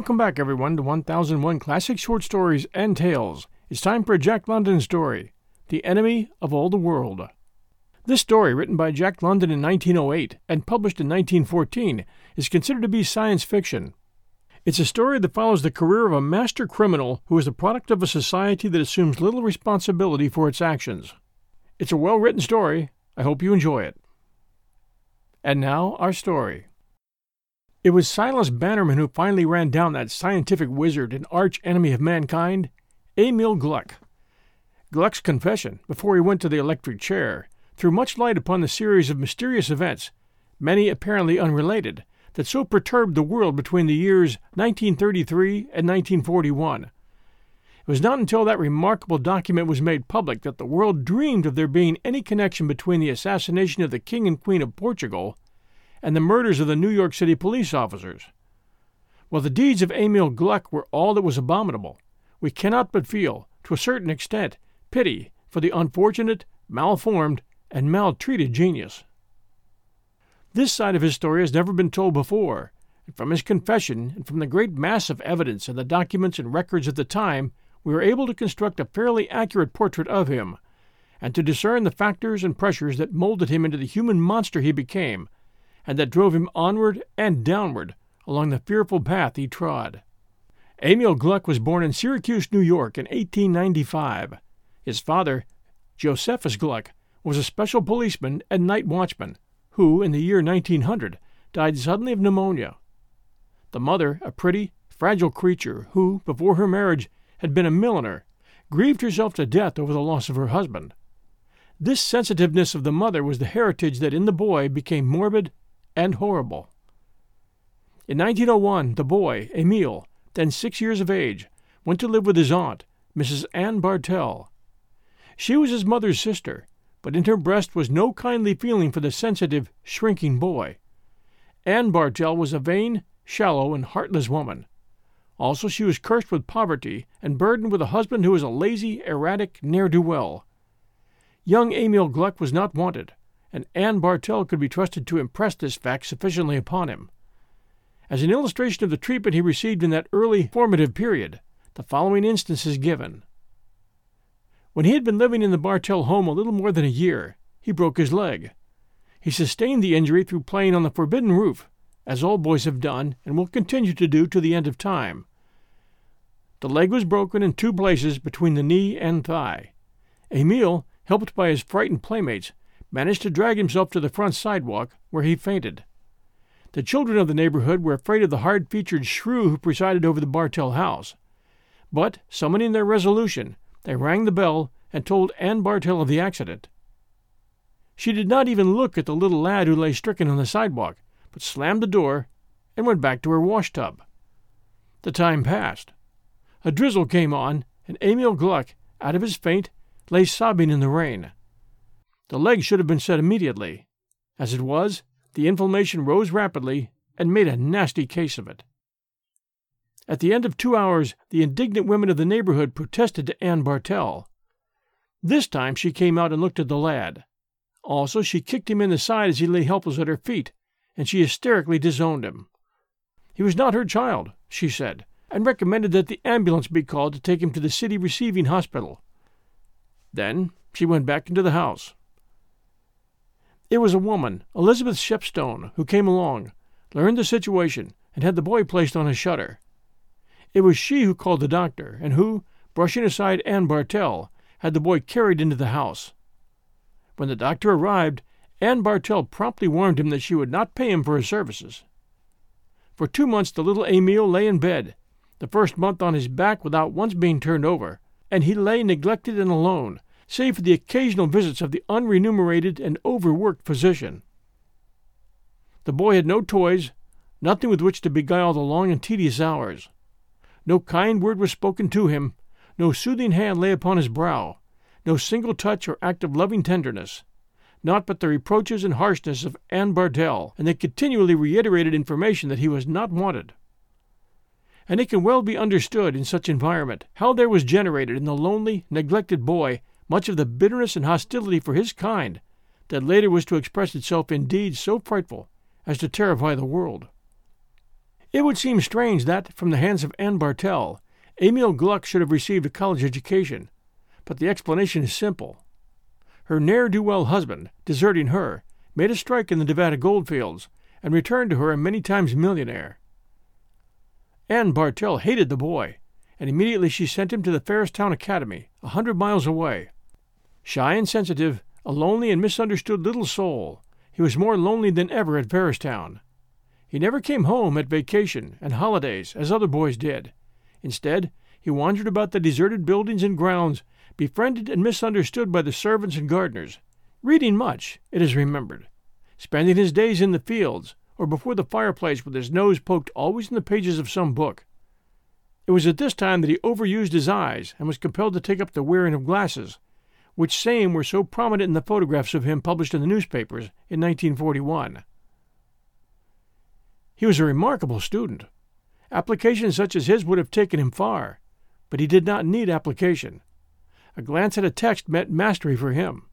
Welcome back, everyone, to 1001 Classic Short Stories and Tales. It's time for a Jack London story The Enemy of All the World. This story, written by Jack London in 1908 and published in 1914, is considered to be science fiction. It's a story that follows the career of a master criminal who is the product of a society that assumes little responsibility for its actions. It's a well written story. I hope you enjoy it. And now, our story. It was Silas Bannerman who finally ran down that scientific wizard and arch enemy of mankind, Emil Gluck. Gluck's confession, before he went to the electric chair, threw much light upon the series of mysterious events, many apparently unrelated, that so perturbed the world between the years 1933 and 1941. It was not until that remarkable document was made public that the world dreamed of there being any connection between the assassination of the King and Queen of Portugal and the murders of the New York City police officers. While the deeds of Emil Gluck were all that was abominable, we cannot but feel, to a certain extent, pity for the unfortunate, malformed, and maltreated genius. This side of his story has never been told before, and from his confession and from the great mass of evidence in the documents and records of the time, we are able to construct a fairly accurate portrait of him, and to discern the factors and pressures that molded him into the human monster he became, and that drove him onward and downward along the fearful path he trod. Emil Gluck was born in Syracuse, New York, in 1895. His father, Josephus Gluck, was a special policeman and night watchman who, in the year 1900, died suddenly of pneumonia. The mother, a pretty, fragile creature who, before her marriage, had been a milliner, grieved herself to death over the loss of her husband. This sensitiveness of the mother was the heritage that in the boy became morbid and horrible. In 1901, the boy, Emile, then six years of age, went to live with his aunt, Mrs. Anne Bartell. She was his mother's sister, but in her breast was no kindly feeling for the sensitive, shrinking boy. Anne Bartell was a vain, shallow, and heartless woman. Also, she was cursed with poverty and burdened with a husband who was a lazy, erratic ne'er do well. Young Emil Gluck was not wanted, and Anne Bartell could be trusted to impress this fact sufficiently upon him. As an illustration of the treatment he received in that early formative period, the following instance is given. When he had been living in the Bartell home a little more than a year, he broke his leg. He sustained the injury through playing on the forbidden roof, as all boys have done and will continue to do to the end of time. The leg was broken in two places between the knee and thigh. Emile, helped by his frightened playmates, managed to drag himself to the front sidewalk, where he fainted. The children of the neighborhood were afraid of the hard featured shrew who presided over the Bartell house. But, summoning their resolution, they rang the bell and told Anne Bartell of the accident. She did not even look at the little lad who lay stricken on the sidewalk, but slammed the door and went back to her wash tub. The time passed. A drizzle came on, and Emil Gluck, out of his faint, lay sobbing in the rain. The leg should have been set immediately. As it was, the inflammation rose rapidly and made a nasty case of it. At the end of two hours, the indignant women of the neighborhood protested to Anne Bartell. This time she came out and looked at the lad. Also, she kicked him in the side as he lay helpless at her feet, and she hysterically disowned him. He was not her child, she said, and recommended that the ambulance be called to take him to the city receiving hospital. Then she went back into the house. It was a woman, Elizabeth Shepstone, who came along, learned the situation, and had the boy placed on a shutter. It was she who called the doctor, and who, brushing aside Anne Bartell, had the boy carried into the house. When the doctor arrived, Anne Bartell promptly warned him that she would not pay him for his services. For two months the little Emil lay in bed, the first month on his back without once being turned over, and he lay neglected and alone, save for the occasional visits of the unremunerated and overworked physician. The boy had no toys, nothing with which to beguile the long and tedious hours. No kind word was spoken to him, no soothing hand lay upon his brow, no single touch or act of loving tenderness, naught but the reproaches and harshness of Anne Bartell, and the continually reiterated information that he was not wanted. And it can well be understood in such environment how there was generated in the lonely, neglected boy much of the bitterness and hostility for his kind that later was to express itself in deeds so frightful as to terrify the world. It would seem strange that, from the hands of Anne Bartell, Emil Gluck should have received a college education, but the explanation is simple. Her ne'er do well husband, deserting her, made a strike in the Nevada goldfields and returned to her a many times millionaire. Anne Bartell hated the boy, and immediately she sent him to the Ferristown Academy, a hundred miles away. Shy and sensitive, a lonely and misunderstood little soul, he was more lonely than ever at Ferristown. He never came home at vacation and holidays as other boys did. Instead, he wandered about the deserted buildings and grounds, befriended and misunderstood by the servants and gardeners, reading much, it is remembered, spending his days in the fields or before the fireplace with his nose poked always in the pages of some book. It was at this time that he overused his eyes and was compelled to take up the wearing of glasses, which same were so prominent in the photographs of him published in the newspapers in 1941. He was a remarkable student. Applications such as his would have taken him far, but he did not need application. A glance at a text meant mastery for him.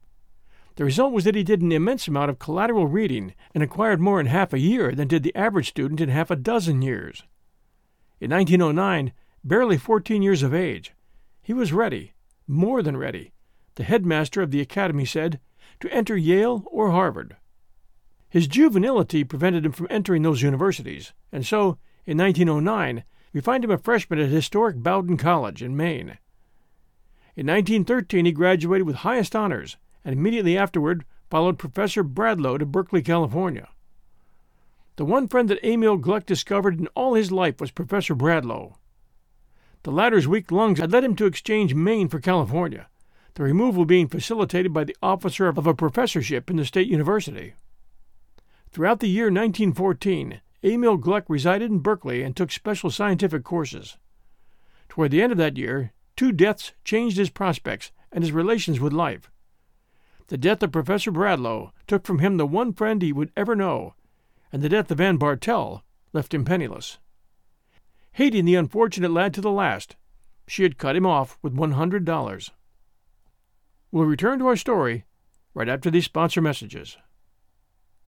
The result was that he did an immense amount of collateral reading and acquired more in half a year than did the average student in half a dozen years. In 1909, barely 14 years of age, he was ready, more than ready, the headmaster of the academy said, to enter Yale or Harvard. His juvenility prevented him from entering those universities, and so, in 1909, we find him a freshman at historic Bowdoin College in Maine. In 1913, he graduated with highest honors, and immediately afterward followed Professor Bradlow to Berkeley, California. The one friend that Emil Gluck discovered in all his life was Professor Bradlow. The latter's weak lungs had led him to exchange Maine for California, the removal being facilitated by the officer of a professorship in the State University. Throughout the year 1914, Emil Gluck resided in Berkeley and took special scientific courses. Toward the end of that year, two deaths changed his prospects and his relations with life. The death of Professor Bradlow took from him the one friend he would ever know, and the death of Anne Bartell left him penniless. Hating the unfortunate lad to the last, she had cut him off with one hundred dollars. We'll return to our story right after these sponsor messages.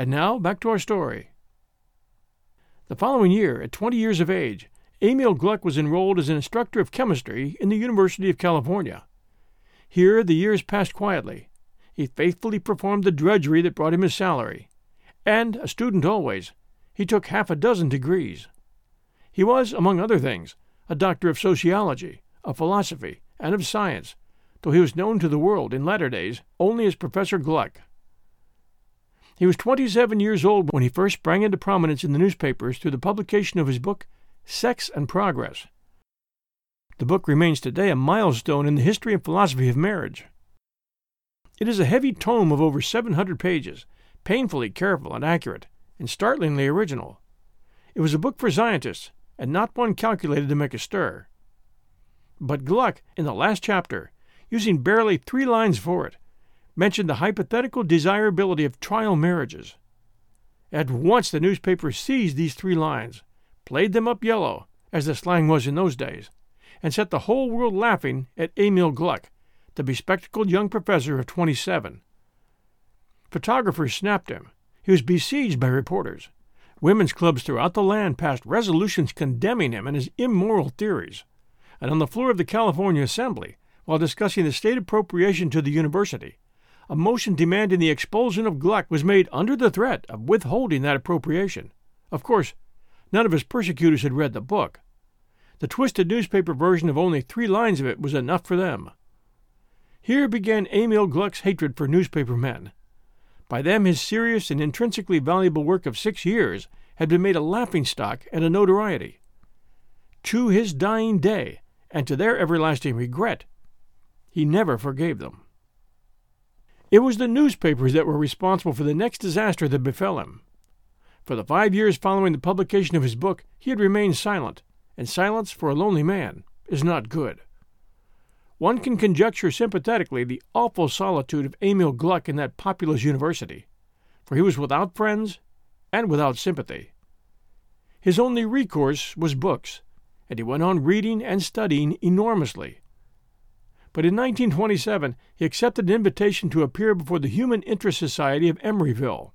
And now, back to our story. The following year, at 20 years of age, Emil Gluck was enrolled as an instructor of chemistry in the University of California. Here, the years passed quietly. He faithfully performed the drudgery that brought him his salary. And, a student always, he took half a dozen degrees. He was, among other things, a doctor of sociology, of philosophy, and of science, though he was known to the world in latter days only as Professor Gluck. He was 27 years old when he first sprang into prominence in the newspapers through the publication of his book, Sex and Progress. The book remains today a milestone in the history and philosophy of marriage. It is a heavy tome of over 700 pages, painfully careful and accurate, and startlingly original. It was a book for scientists, and not one calculated to make a stir. But Gluck, in the last chapter, using barely three lines for it, mentioned the hypothetical desirability of trial marriages. At once the newspaper seized these three lines, played them up yellow, as the slang was in those days, and set the whole world laughing at Emil Gluck, the bespectacled young professor of 27. Photographers snapped him. He was besieged by reporters. Women's clubs throughout the land passed resolutions condemning him and his immoral theories. And on the floor of the California Assembly, while discussing the state appropriation to the university, a motion demanding the expulsion of Gluck was made under the threat of withholding that appropriation. Of course, none of his persecutors had read the book. The twisted newspaper version of only three lines of it was enough for them. Here began Emil Gluck's hatred for newspaper men. By them, his serious and intrinsically valuable work of six years had been made a laughingstock and a notoriety. To his dying day, and to their everlasting regret, he never forgave them. It was the newspapers that were responsible for the next disaster that befell him. For the five years following the publication of his book, he had remained silent, and silence for a lonely man is not good. One can conjecture sympathetically the awful solitude of Emil Gluck in that populous university, for he was without friends and without sympathy. His only recourse was books, and he went on reading and studying enormously. But in 1927 he accepted an invitation to appear before the Human Interest Society of Emeryville.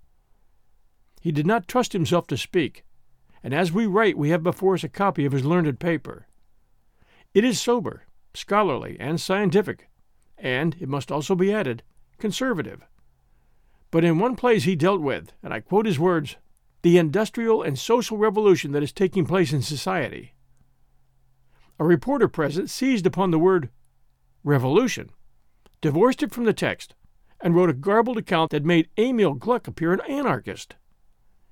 He did not trust himself to speak, and as we write we have before us a copy of his learned paper. It is sober, scholarly, and scientific, and, it must also be added, conservative. But in one place he dealt with, and I quote his words, the industrial and social revolution that is taking place in society. A reporter present seized upon the word revolution, divorced it from the text, and wrote a garbled account that made Emil Gluck appear an anarchist.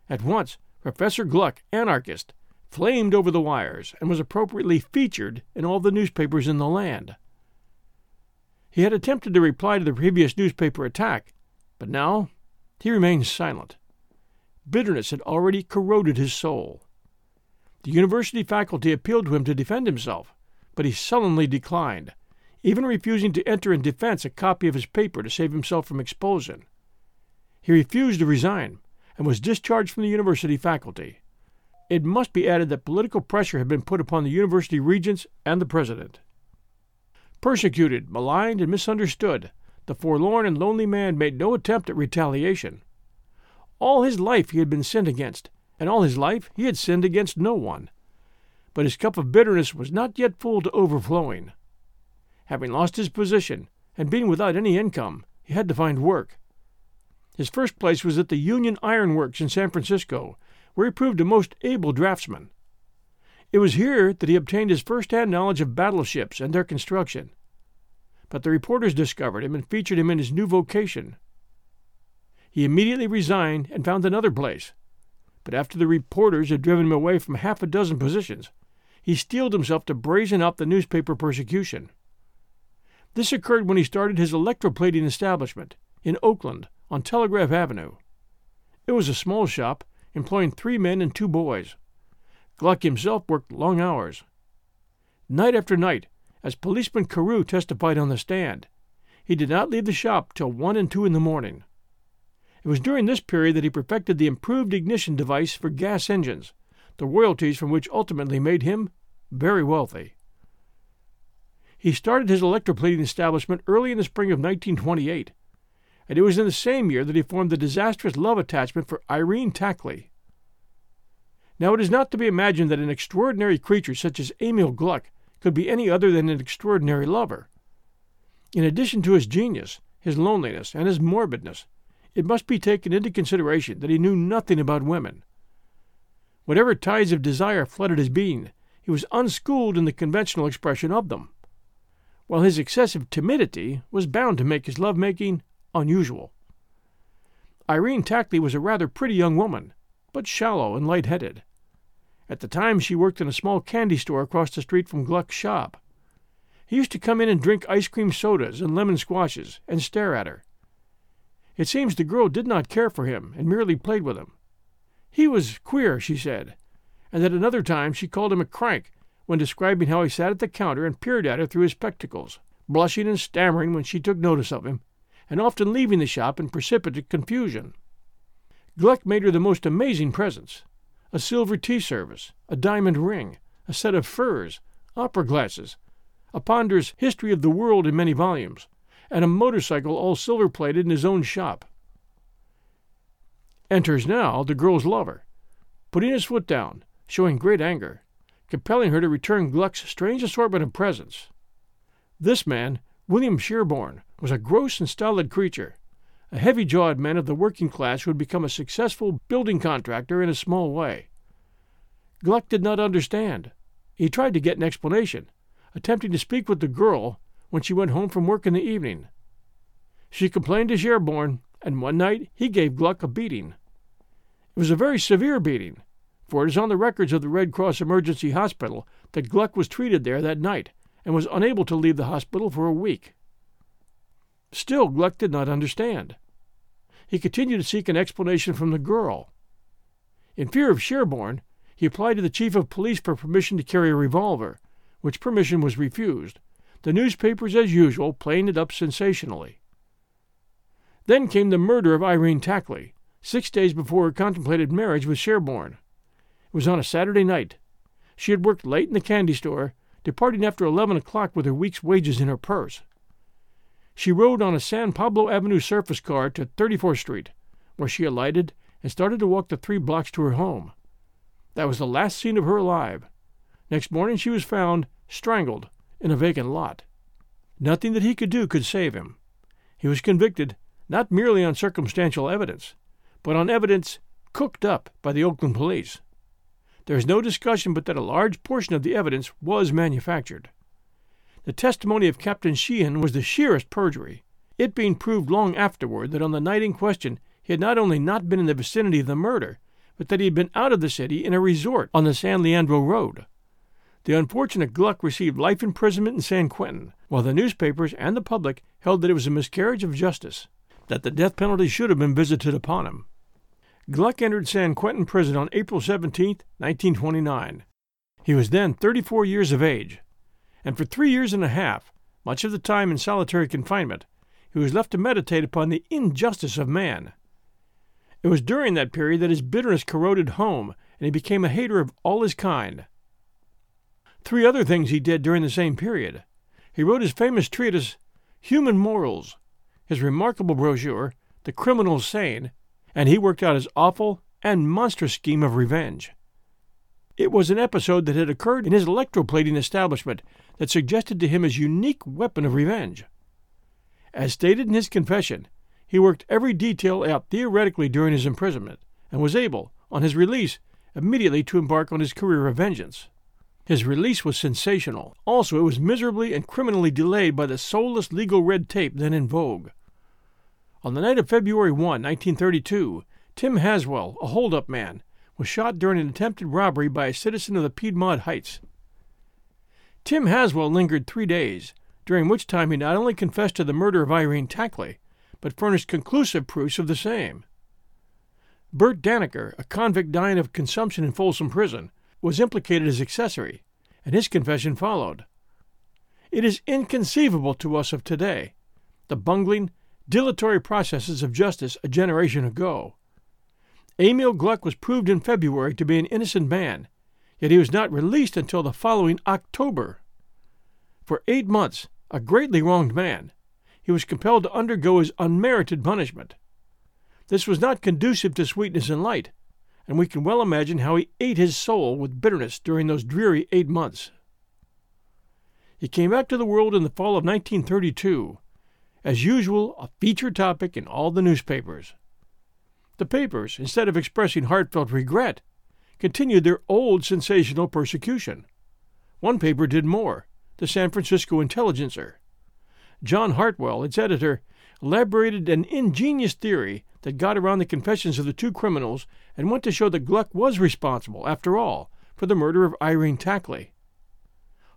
At once, Professor Gluck, anarchist, flamed over the wires and was appropriately featured in all the newspapers in the land. He had attempted to reply to the previous newspaper attack, but now he remained silent. Bitterness had already corroded his soul. The university faculty appealed to him to defend himself, but he sullenly declined, even refusing to enter in defense a copy of his paper to save himself from expulsion. He refused to resign and was discharged from the university faculty. It must be added that political pressure had been put upon the university regents and the president. Persecuted, maligned, and misunderstood, the forlorn and lonely man made no attempt at retaliation. All his life he had been sinned against, and all his life he had sinned against no one. But his cup of bitterness was not yet full to overflowing. Having lost his position, and being without any income, he had to find work. His first place was at the Union Iron Works in San Francisco, where he proved a most able draftsman. It was here that he obtained his first-hand knowledge of battleships and their construction. But the reporters discovered him and featured him in his new vocation. He immediately resigned and found another place. But after the reporters had driven him away from half a dozen positions, he steeled himself to brazen up the newspaper persecution. This occurred when he started his electroplating establishment in Oakland on Telegraph Avenue. It was a small shop employing three men and two boys. Gluck himself worked long hours. Night after night, as policeman Carew testified on the stand, he did not leave the shop till one and two in the morning. It was during this period that he perfected the improved ignition device for gas engines, the royalties from which ultimately made him very wealthy. He started his electroplating establishment early in the spring of 1928, and it was in the same year that he formed the disastrous love attachment for Irene Tackley. Now, it is not to be imagined that an extraordinary creature such as Emil Gluck could be any other than an extraordinary lover. In addition to his genius, his loneliness, and his morbidness, it must be taken into consideration that he knew nothing about women. Whatever tides of desire flooded his being, he was unschooled in the conventional expression of them, while his excessive timidity was bound to make his love making unusual. Irene Tackley was a rather pretty young woman, but shallow and light headed. At the time, she worked in a small candy store across the street from Gluck's shop. He used to come in and drink ice cream sodas and lemon squashes and stare at her. It seems the girl did not care for him and merely played with him. He was queer, she said, and at another time she called him a crank when describing how he sat at the counter and peered at her through his spectacles, blushing and stammering when she took notice of him, and often leaving the shop in precipitate confusion. Gluck made her the most amazing presents a silver tea service, a diamond ring, a set of furs, opera glasses, a ponderous History of the World in many volumes, and a motorcycle all silver plated in his own shop. Enters now the girl's lover, putting his foot down, showing great anger, compelling her to return Gluck's strange assortment of presents. This man, William Sherborne, was a gross and stolid creature, a heavy jawed man of the working class who had become a successful building contractor in a small way. Gluck did not understand. He tried to get an explanation, attempting to speak with the girl when she went home from work in the evening. She complained to Sherborne, and one night he gave Gluck a beating. It was a very severe beating, for it is on the records of the Red Cross Emergency Hospital that Gluck was treated there that night and was unable to leave the hospital for a week. Still, Gluck did not understand. He continued to seek an explanation from the girl. In fear of Sherborne, he applied to the chief of police for permission to carry a revolver, which permission was refused, the newspapers, as usual, playing it up sensationally. Then came the murder of Irene Tackley, six days before her contemplated marriage with Sherborne. It was on a Saturday night. She had worked late in the candy store, departing after eleven o'clock with her week's wages in her purse. She rode on a San Pablo Avenue surface car to 34th Street, where she alighted and started to walk the three blocks to her home. That was the last seen of her alive. Next morning she was found, strangled, in a vacant lot. Nothing that he could do could save him. He was convicted, not merely on circumstantial evidence, but on evidence cooked up by the Oakland police. There is no discussion but that a large portion of the evidence was manufactured. The testimony of Captain Sheehan was the sheerest perjury, it being proved long afterward that on the night in question he had not only not been in the vicinity of the murder, but that he had been out of the city in a resort on the San Leandro Road. The unfortunate Gluck received life imprisonment in San Quentin, while the newspapers and the public held that it was a miscarriage of justice, that the death penalty should have been visited upon him. Gluck entered San Quentin prison on April 17, 1929. He was then 34 years of age, and for three years and a half, much of the time in solitary confinement, he was left to meditate upon the injustice of man. It was during that period that his bitterness corroded home, and he became a hater of all his kind. Three other things he did during the same period. He wrote his famous treatise, Human Morals, his remarkable brochure, The Criminal Sane, and he worked out his awful and monstrous scheme of revenge. It was an episode that had occurred in his electroplating establishment that suggested to him his unique weapon of revenge. As stated in his confession, he worked every detail out theoretically during his imprisonment, and was able, on his release, immediately to embark on his career of vengeance. His release was sensational. Also, it was miserably and criminally delayed by the soulless legal red tape then in vogue. On the night of February 1, 1932, Tim Haswell, a hold-up man, was shot during an attempted robbery by a citizen of the Piedmont Heights. Tim Haswell lingered three days, during which time he not only confessed to the murder of Irene Tackley, but furnished conclusive proofs of the same. Bert Danaker, a convict dying of consumption in Folsom Prison, was implicated as accessory, and his confession followed. It is inconceivable to us of today, the bungling, dilatory processes of justice a generation ago. Emil Gluck was proved in February to be an innocent man, yet he was not released until the following October. For eight months, a greatly wronged man, he was compelled to undergo his unmerited punishment. This was not conducive to sweetness and light, and we can well imagine how he ate his soul with bitterness during those dreary eight months. He came back to the world in the fall of 1932, as usual, a featured topic in all the newspapers. The papers, instead of expressing heartfelt regret, continued their old sensational persecution. One paper did more, the San Francisco Intelligencer. John Hartwell, its editor, elaborated an ingenious theory that got around the confessions of the two criminals and went to show that Gluck was responsible, after all, for the murder of Irene Tackley.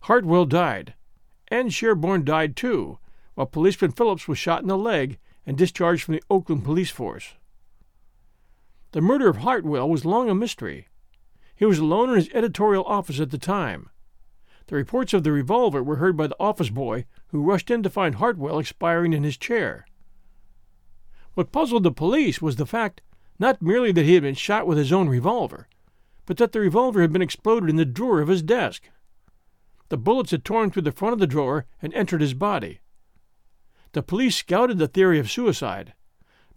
Hartwell died, and Sherborne died too, while policeman Phillips was shot in the leg and discharged from the Oakland police force. The murder of Hartwell was long a mystery. He was alone in his editorial office at the time. The reports of the revolver were heard by the office boy, who rushed in to find Hartwell expiring in his chair. What puzzled the police was the fact not merely that he had been shot with his own revolver, but that the revolver had been exploded in the drawer of his desk. The bullets had torn through the front of the drawer and entered his body. The police scouted the theory of suicide.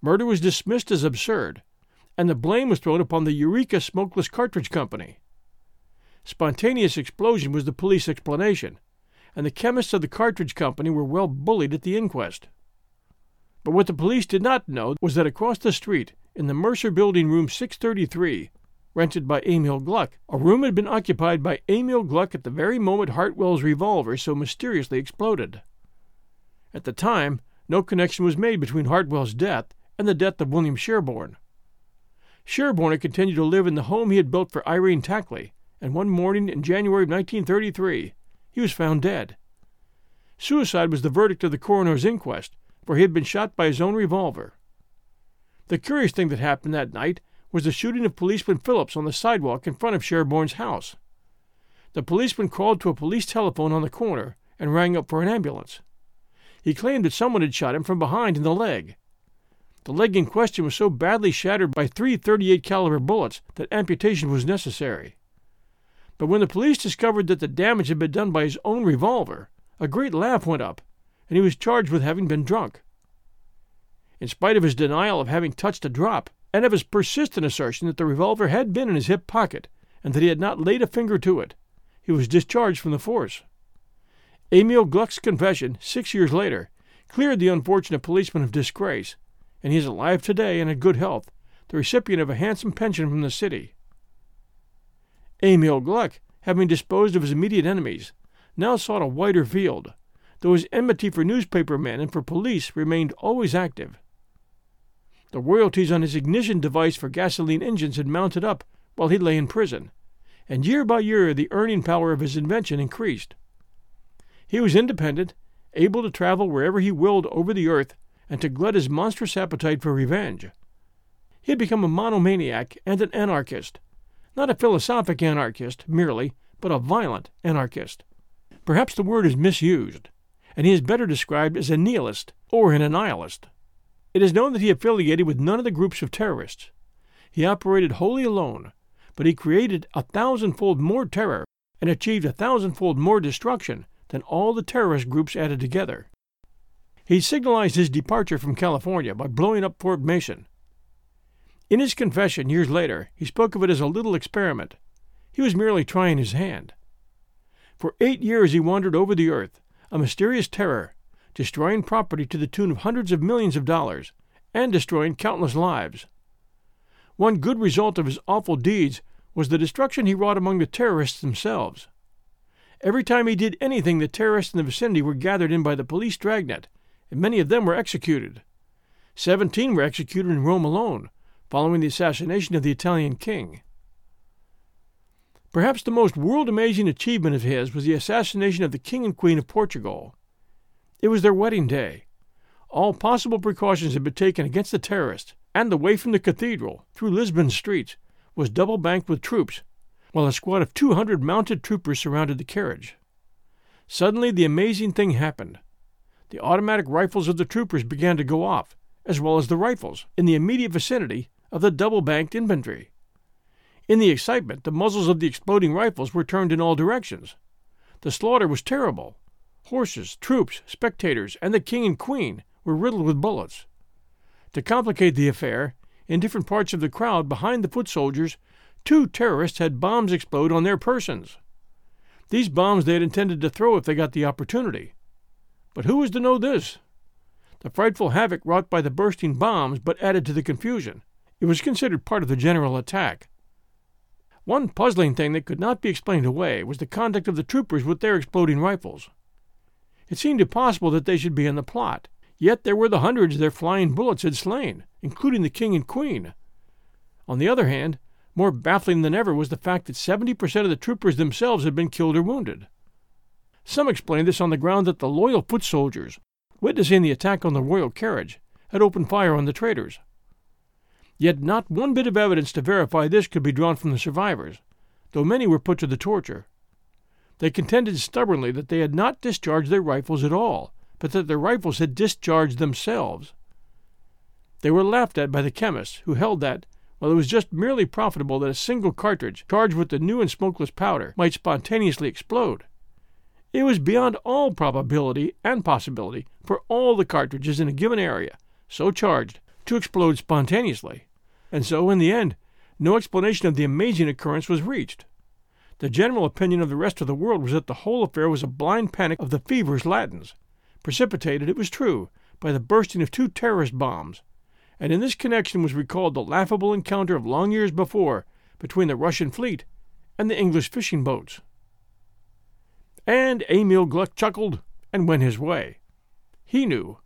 Murder was dismissed as absurd, and the blame was thrown upon the Eureka Smokeless Cartridge Company. Spontaneous explosion was the police explanation, and the chemists of the cartridge company were well bullied at the inquest. But what the police did not know was that across the street, in the Mercer Building, room 633, rented by Emil Gluck, a room had been occupied by Emil Gluck at the very moment Hartwell's revolver so mysteriously exploded. At the time, no connection was made between Hartwell's death and the death of William Sherborne. Sherborne had continued to live in the home he had built for Irene Tackley, and one morning in January of 1933, he was found dead. Suicide was the verdict of the coroner's inquest, for he had been shot by his own revolver. The curious thing that happened that night was the shooting of policeman Phillips on the sidewalk in front of Sherborne's house. The policeman called to a police telephone on the corner and rang up for an ambulance. He claimed that someone had shot him from behind in the leg. The leg in question was so badly shattered by three 38 caliber bullets that amputation was necessary. But when the police discovered that the damage had been done by his own revolver, a great laugh went up, and he was charged with having been drunk. In spite of his denial of having touched a drop, and of his persistent assertion that the revolver had been in his hip pocket and that he had not laid a finger to it, he was discharged from the force. Emil Gluck's confession, six years later, cleared the unfortunate policeman of disgrace, and he is alive today and in good health, the recipient of a handsome pension from the city. Emil Gluck, having disposed of his immediate enemies, now sought a wider field, though his enmity for newspaper men and for police remained always active. The royalties on his ignition device for gasoline engines had mounted up while he lay in prison, and year by year the earning power of his invention increased. He was independent, able to travel wherever he willed over the earth, and to glut his monstrous appetite for revenge. He had become a monomaniac and an anarchist, not a philosophic anarchist merely, but a violent anarchist. Perhaps the word is misused, and he is better described as a nihilist or an annihilist. It is known that he affiliated with none of the groups of terrorists. He operated wholly alone, but he created a thousandfold more terror and achieved a thousandfold more destruction than all the terrorist groups added together. He signalized his departure from California by blowing up Fort Mason. In his confession years later, he spoke of it as a little experiment. He was merely trying his hand. For eight years he wandered over the earth, a mysterious terror, destroying property to the tune of hundreds of millions of dollars, and destroying countless lives. One good result of his awful deeds was the destruction he wrought among the terrorists themselves. Every time he did anything, the terrorists in the vicinity were gathered in by the police dragnet, and many of them were executed. Seventeen were executed in Rome alone, following the assassination of the Italian king. Perhaps the most world amazing achievement of his was the assassination of the King and Queen of Portugal. It was their wedding day. All possible precautions had been taken against the terrorists, and the way from the cathedral, through Lisbon's streets, was double banked with troops, while a squad of 200 mounted troopers surrounded the carriage. Suddenly, the amazing thing happened. The automatic rifles of the troopers began to go off, as well as the rifles, in the immediate vicinity of the double banked infantry. In the excitement, the muzzles of the exploding rifles were turned in all directions. The slaughter was terrible. Horses, troops, spectators, and the king and queen were riddled with bullets. To complicate the affair, in different parts of the crowd behind the foot soldiers, two terrorists had bombs explode on their persons. These bombs they had intended to throw if they got the opportunity. But who was to know this? The frightful havoc wrought by the bursting bombs but added to the confusion. It was considered part of the general attack. One puzzling thing that could not be explained away was the conduct of the troopers with their exploding rifles. It seemed impossible that they should be in the plot, yet there were the hundreds their flying bullets had slain, including the king and queen. On the other hand, more baffling than ever was the fact that 70% of the troopers themselves had been killed or wounded. Some explained this on the ground that the loyal foot soldiers, witnessing the attack on the royal carriage, had opened fire on the traitors. Yet not one bit of evidence to verify this could be drawn from the survivors, though many were put to the torture. They contended stubbornly that they had not discharged their rifles at all, but that their rifles had discharged themselves. They were laughed at by the chemists, who held that, while it was just merely profitable that a single cartridge charged with the new and smokeless powder might spontaneously explode, it was beyond all probability and possibility for all the cartridges in a given area, so charged, to explode spontaneously and so, in the end, no explanation of the amazing occurrence was reached. The general opinion of the rest of the world was that the whole affair was a blind panic of the feverish Latins, precipitated, it was true, by the bursting of two terrorist bombs, and in this connection was recalled the laughable encounter of long years before between the Russian fleet and the English fishing boats. And Emil Gluck chuckled and went his way. He knew,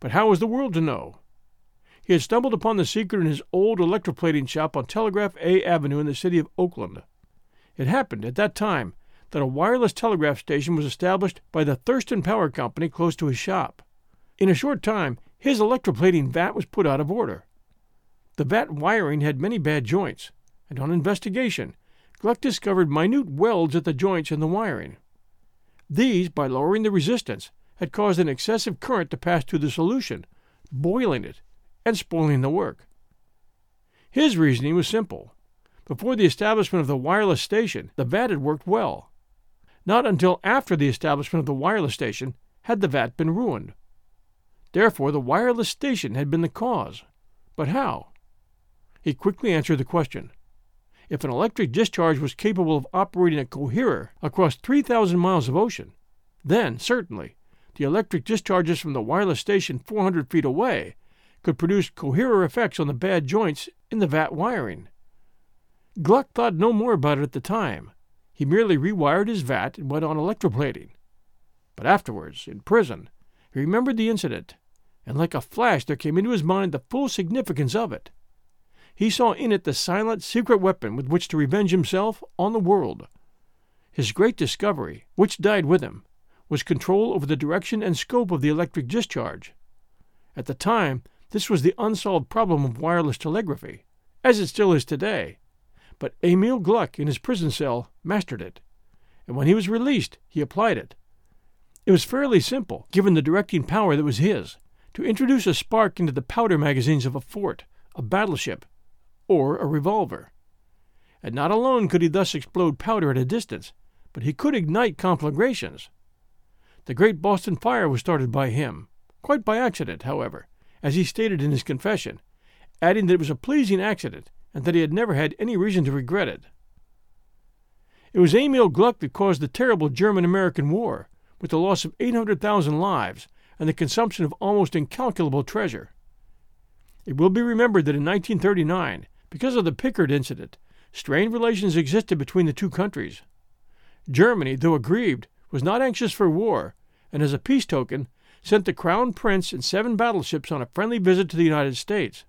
but how was the world to know? He had stumbled upon the secret in his old electroplating shop on Telegraph A Avenue in the city of Oakland. It happened at that time that a wireless telegraph station was established by the Thurston Power Company close to his shop. In a short time, his electroplating vat was put out of order. The vat wiring had many bad joints, and on investigation, Gluck discovered minute welds at the joints in the wiring. These, by lowering the resistance, had caused an excessive current to pass through the solution, boiling it and spoiling the work. His reasoning was simple. Before the establishment of the wireless station, the vat had worked well. Not until after the establishment of the wireless station had the vat been ruined. Therefore, the wireless station had been the cause. But how? He quickly answered the question. If an electric discharge was capable of operating a coherer across 3,000 miles of ocean, then, certainly, the electric discharges from the wireless station 400 feet away could produce coherer effects on the bad joints in the vat wiring. Gluck thought no more about it at the time. He merely rewired his vat and went on electroplating. But afterwards, in prison, he remembered the incident, and like a flash there came into his mind the full significance of it. He saw in it the silent, secret weapon with which to revenge himself on the world. His great discovery, which died with him, was control over the direction and scope of the electric discharge. At the time, this was the unsolved problem of wireless telegraphy, as it still is today. But Emil Gluck, in his prison cell, mastered it, and when he was released, he applied it. It was fairly simple, given the directing power that was his, to introduce a spark into the powder magazines of a fort, a battleship, or a revolver. And not alone could he thus explode powder at a distance, but he could ignite conflagrations. The great Boston fire was started by him, quite by accident, however, as he stated in his confession, adding that it was a pleasing accident and that he had never had any reason to regret it. It was Emil Gluck that caused the terrible German American War, with the loss of 800,000 lives and the consumption of almost incalculable treasure. It will be remembered that in 1939, because of the Pickard incident, strained relations existed between the two countries. Germany, though aggrieved, was not anxious for war, and as a peace token, sent the Crown Prince and seven battleships on a friendly visit to the United States.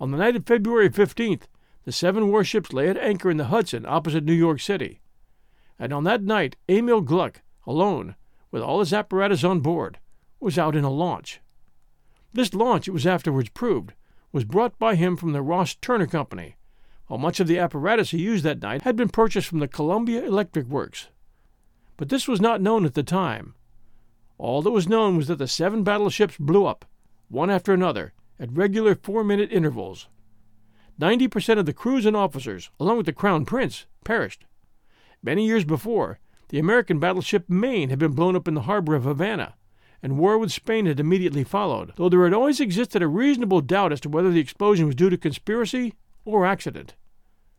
On the night of February 15th, the seven warships lay at anchor in the Hudson opposite New York City. And on that night, Emil Gluck, alone, with all his apparatus on board, was out in a launch. This launch, it was afterwards proved, was brought by him from the Ross Turner Company, while much of the apparatus he used that night had been purchased from the Columbia Electric Works. But this was not known at the time. All that was known was that the seven battleships blew up, one after another, at regular four minute intervals. Ninety percent of the crews and officers, along with the Crown Prince, perished. Many years before, the American battleship Maine had been blown up in the harbor of Havana, and war with Spain had immediately followed, though there had always existed a reasonable doubt as to whether the explosion was due to conspiracy or accident.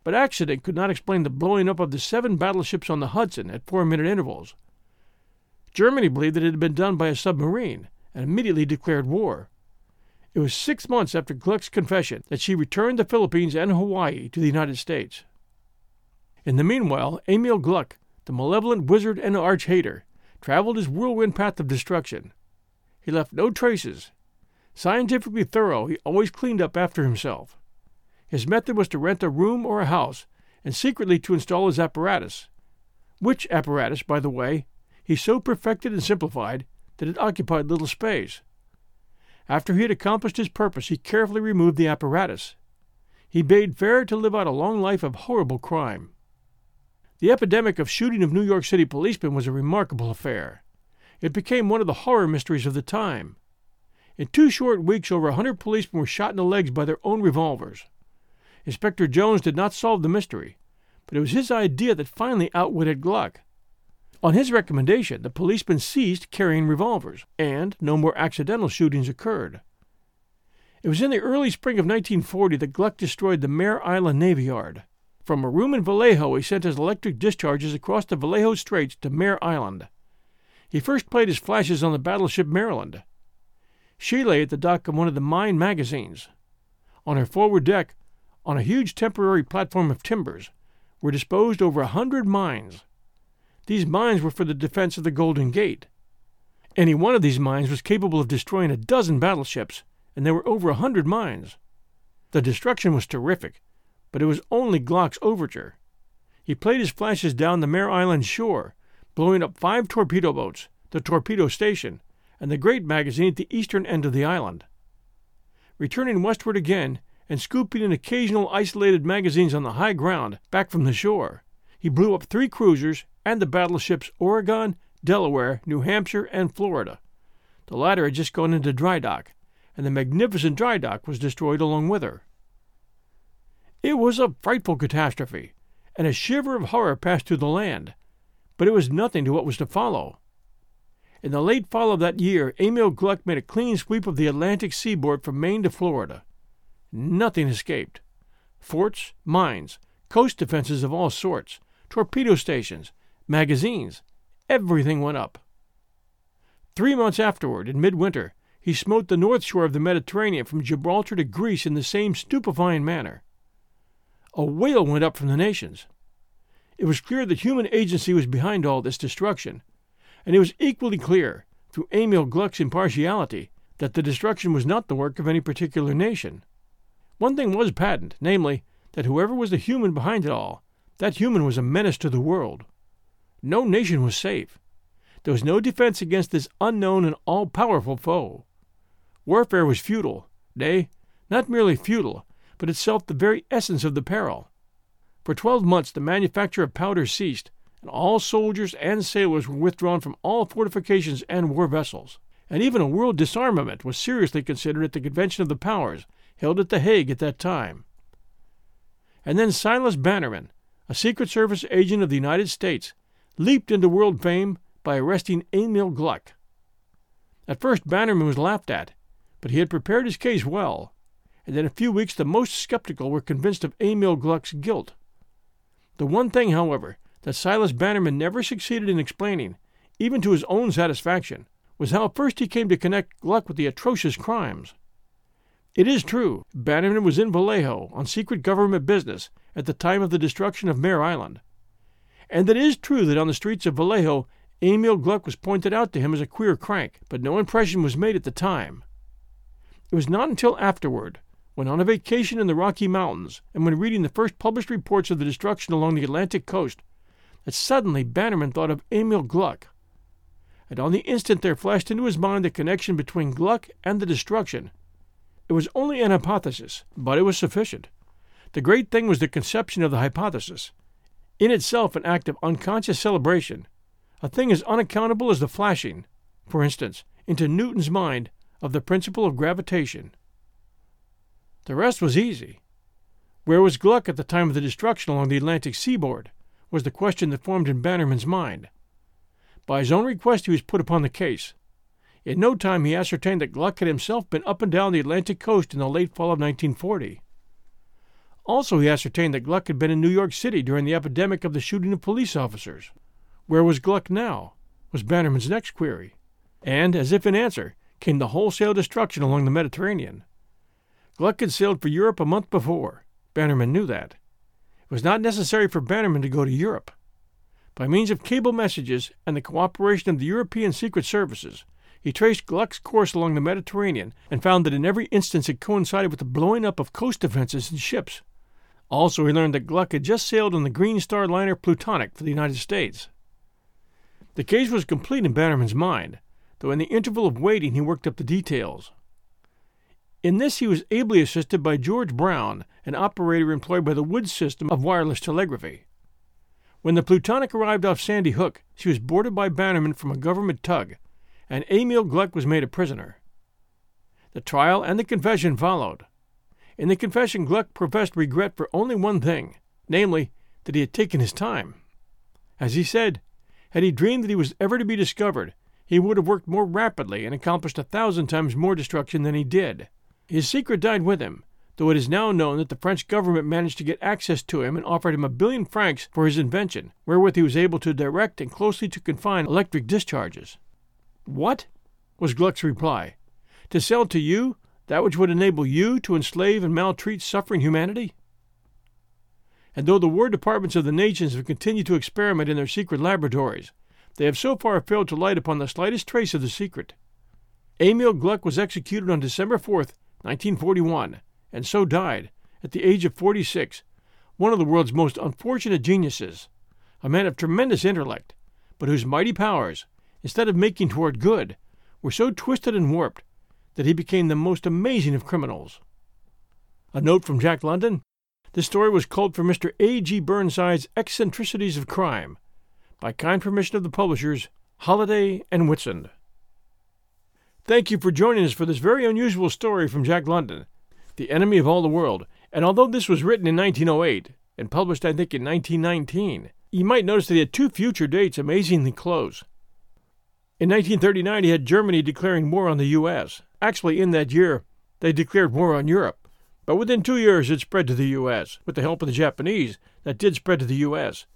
But accident could not explain the blowing up of the seven battleships on the Hudson at four minute intervals. Germany believed that it had been done by a submarine and immediately declared war. It was six months after Gluck's confession that she returned the Philippines and Hawaii to the United States. In the meanwhile, Emil Gluck, the malevolent wizard and arch hater, traveled his whirlwind path of destruction. He left no traces. Scientifically thorough, he always cleaned up after himself. His method was to rent a room or a house and secretly to install his apparatus, which apparatus, by the way, he so perfected and simplified that it occupied little space. After he had accomplished his purpose, he carefully removed the apparatus. He bade fair to live out a long life of horrible crime. The epidemic of shooting of New York City policemen was a remarkable affair. It became one of the horror mysteries of the time. In two short weeks, over a hundred policemen were shot in the legs by their own revolvers. Inspector Jones did not solve the mystery, but it was his idea that finally outwitted Gluck. On his recommendation, the policemen ceased carrying revolvers, and no more accidental shootings occurred. It was in the early spring of 1940 that Gluck destroyed the Mare Island Navy Yard. From a room in Vallejo, he sent his electric discharges across the Vallejo Straits to Mare Island. He first played his flashes on the battleship Maryland. She lay at the dock of one of the mine magazines. On her forward deck, on a huge temporary platform of timbers, were disposed over a hundred mines. These mines were for the defense of the Golden Gate. Any one of these mines was capable of destroying a dozen battleships, and there were over a hundred mines. The destruction was terrific, but it was only Gluck's overture. He played his flashes down the Mare Island shore, blowing up five torpedo boats, the torpedo station, and the great magazine at the eastern end of the island. Returning westward again, and scooping in occasional isolated magazines on the high ground back from the shore, he blew up three cruisers and the battleships Oregon, Delaware, New Hampshire, and Florida. The latter had just gone into dry dock, and the magnificent dry dock was destroyed along with her. It was a frightful catastrophe, and a shiver of horror passed through the land, but it was nothing to what was to follow. In the late fall of that year, Emil Gluck made a clean sweep of the Atlantic seaboard from Maine to Florida. Nothing escaped. Forts, mines, coast defenses of all sorts, torpedo stations, magazines, everything went up. Three months afterward, in midwinter, he smote the north shore of the Mediterranean from Gibraltar to Greece in the same stupefying manner. A wail went up from the nations. It was clear that human agency was behind all this destruction, and it was equally clear, through Emil Gluck's impartiality, that the destruction was not the work of any particular nation. One thing was patent, namely, that whoever was the human behind it all, that human was a menace to the world. No nation was safe. There was no defense against this unknown and all powerful foe. Warfare was futile, nay, not merely futile, but itself the very essence of the peril. For twelve months the manufacture of powder ceased, and all soldiers and sailors were withdrawn from all fortifications and war vessels. And even a world disarmament was seriously considered at the Convention of the Powers, held at The Hague at that time. And then Silas Bannerman, a Secret Service agent of the United States, leaped into world fame by arresting Emil Gluck. At first Bannerman was laughed at, but he had prepared his case well, and in a few weeks the most skeptical were convinced of Emil Gluck's guilt. The one thing, however, that Silas Bannerman never succeeded in explaining, even to his own satisfaction, was how first he came to connect Gluck with the atrocious crimes. It is true, Bannerman was in Vallejo on secret government business at the time of the destruction of Mare Island. And it is true that on the streets of Vallejo, Emil Gluck was pointed out to him as a queer crank, but no impression was made at the time. It was not until afterward, when on a vacation in the Rocky Mountains, and when reading the first published reports of the destruction along the Atlantic coast, that suddenly Bannerman thought of Emil Gluck. And on the instant there flashed into his mind the connection between Gluck and the destruction. It was only an hypothesis, but it was sufficient. The great thing was the conception of the hypothesis, in itself an act of unconscious cerebration, a thing as unaccountable as the flashing, for instance, into Newton's mind of the principle of gravitation. The rest was easy. Where was Gluck at the time of the destruction along the Atlantic seaboard? was the question that formed in Bannerman's mind. By his own request, he was put upon the case. In no time, he ascertained that Gluck had himself been up and down the Atlantic coast in the late fall of 1940. Also, he ascertained that Gluck had been in New York City during the epidemic of the shooting of police officers. Where was Gluck now? was Bannerman's next query. And, as if in answer, came the wholesale destruction along the Mediterranean. Gluck had sailed for Europe a month before. Bannerman knew that. It was not necessary for Bannerman to go to Europe. By means of cable messages and the cooperation of the European secret services, he traced Gluck's course along the Mediterranean and found that in every instance it coincided with the blowing up of coast defenses and ships. Also, he learned that Gluck had just sailed on the Green Star liner Plutonic for the United States. The case was complete in Bannerman's mind, though in the interval of waiting he worked up the details. In this he was ably assisted by George Brown, an operator employed by the Woods system of wireless telegraphy. When the Plutonic arrived off Sandy Hook, she was boarded by Bannerman from a government tug, and Emil Gluck was made a prisoner. The trial and the confession followed. In the confession, Gluck professed regret for only one thing, namely, that he had taken his time. As he said, had he dreamed that he was ever to be discovered, he would have worked more rapidly and accomplished a thousand times more destruction than he did. His secret died with him, though it is now known that the French government managed to get access to him and offered him a billion francs for his invention, wherewith he was able to direct and closely to confine electric discharges. What? was Gluck's reply. To sell to you that which would enable you to enslave and maltreat suffering humanity? And though the war departments of the nations have continued to experiment in their secret laboratories, they have so far failed to light upon the slightest trace of the secret. Emil Gluck was executed on December 4th, 1941, and so died, at the age of 46, one of the world's most unfortunate geniuses, a man of tremendous intellect, but whose mighty powers, instead of making toward good, were so twisted and warped that he became the most amazing of criminals. A note from Jack London. This story was culled from Mr. A.G. Burnside's Eccentricities of Crime, by kind permission of the publishers, Holiday and Whitson. Thank you for joining us for this very unusual story from Jack London, The Enemy of All the World. And although this was written in 1908 and published, I think, in 1919, you might notice that he had two future dates amazingly close. In 1939, he had Germany declaring war on the U.S. Actually, in that year, they declared war on Europe. But within two years, it spread to the U.S., with the help of the Japanese, that did spread to the U.S.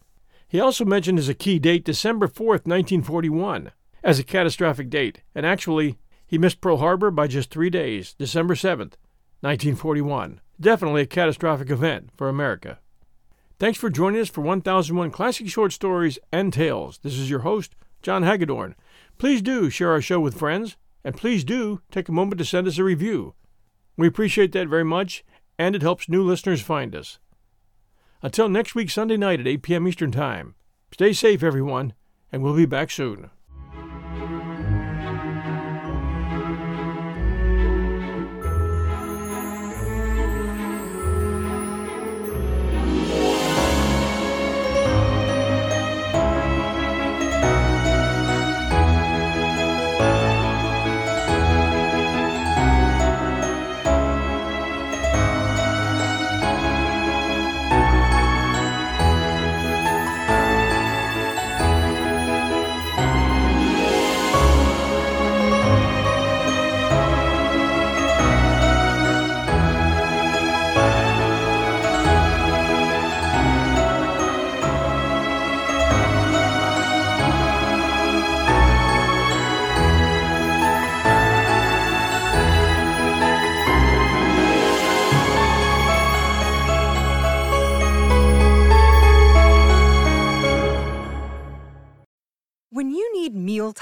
He also mentioned as a key date December 4th, 1941, as a catastrophic date, and actually, he missed Pearl Harbor by just three days, December 7th, 1941. Definitely a catastrophic event for America. Thanks for joining us for 1001 Classic Short Stories and Tales. This is your host, John Hagedorn. Please do share our show with friends, and please do take a moment to send us a review. We appreciate that very much, and it helps new listeners find us. Until next week, Sunday night at 8 p.m. Eastern Time, stay safe, everyone, and we'll be back soon.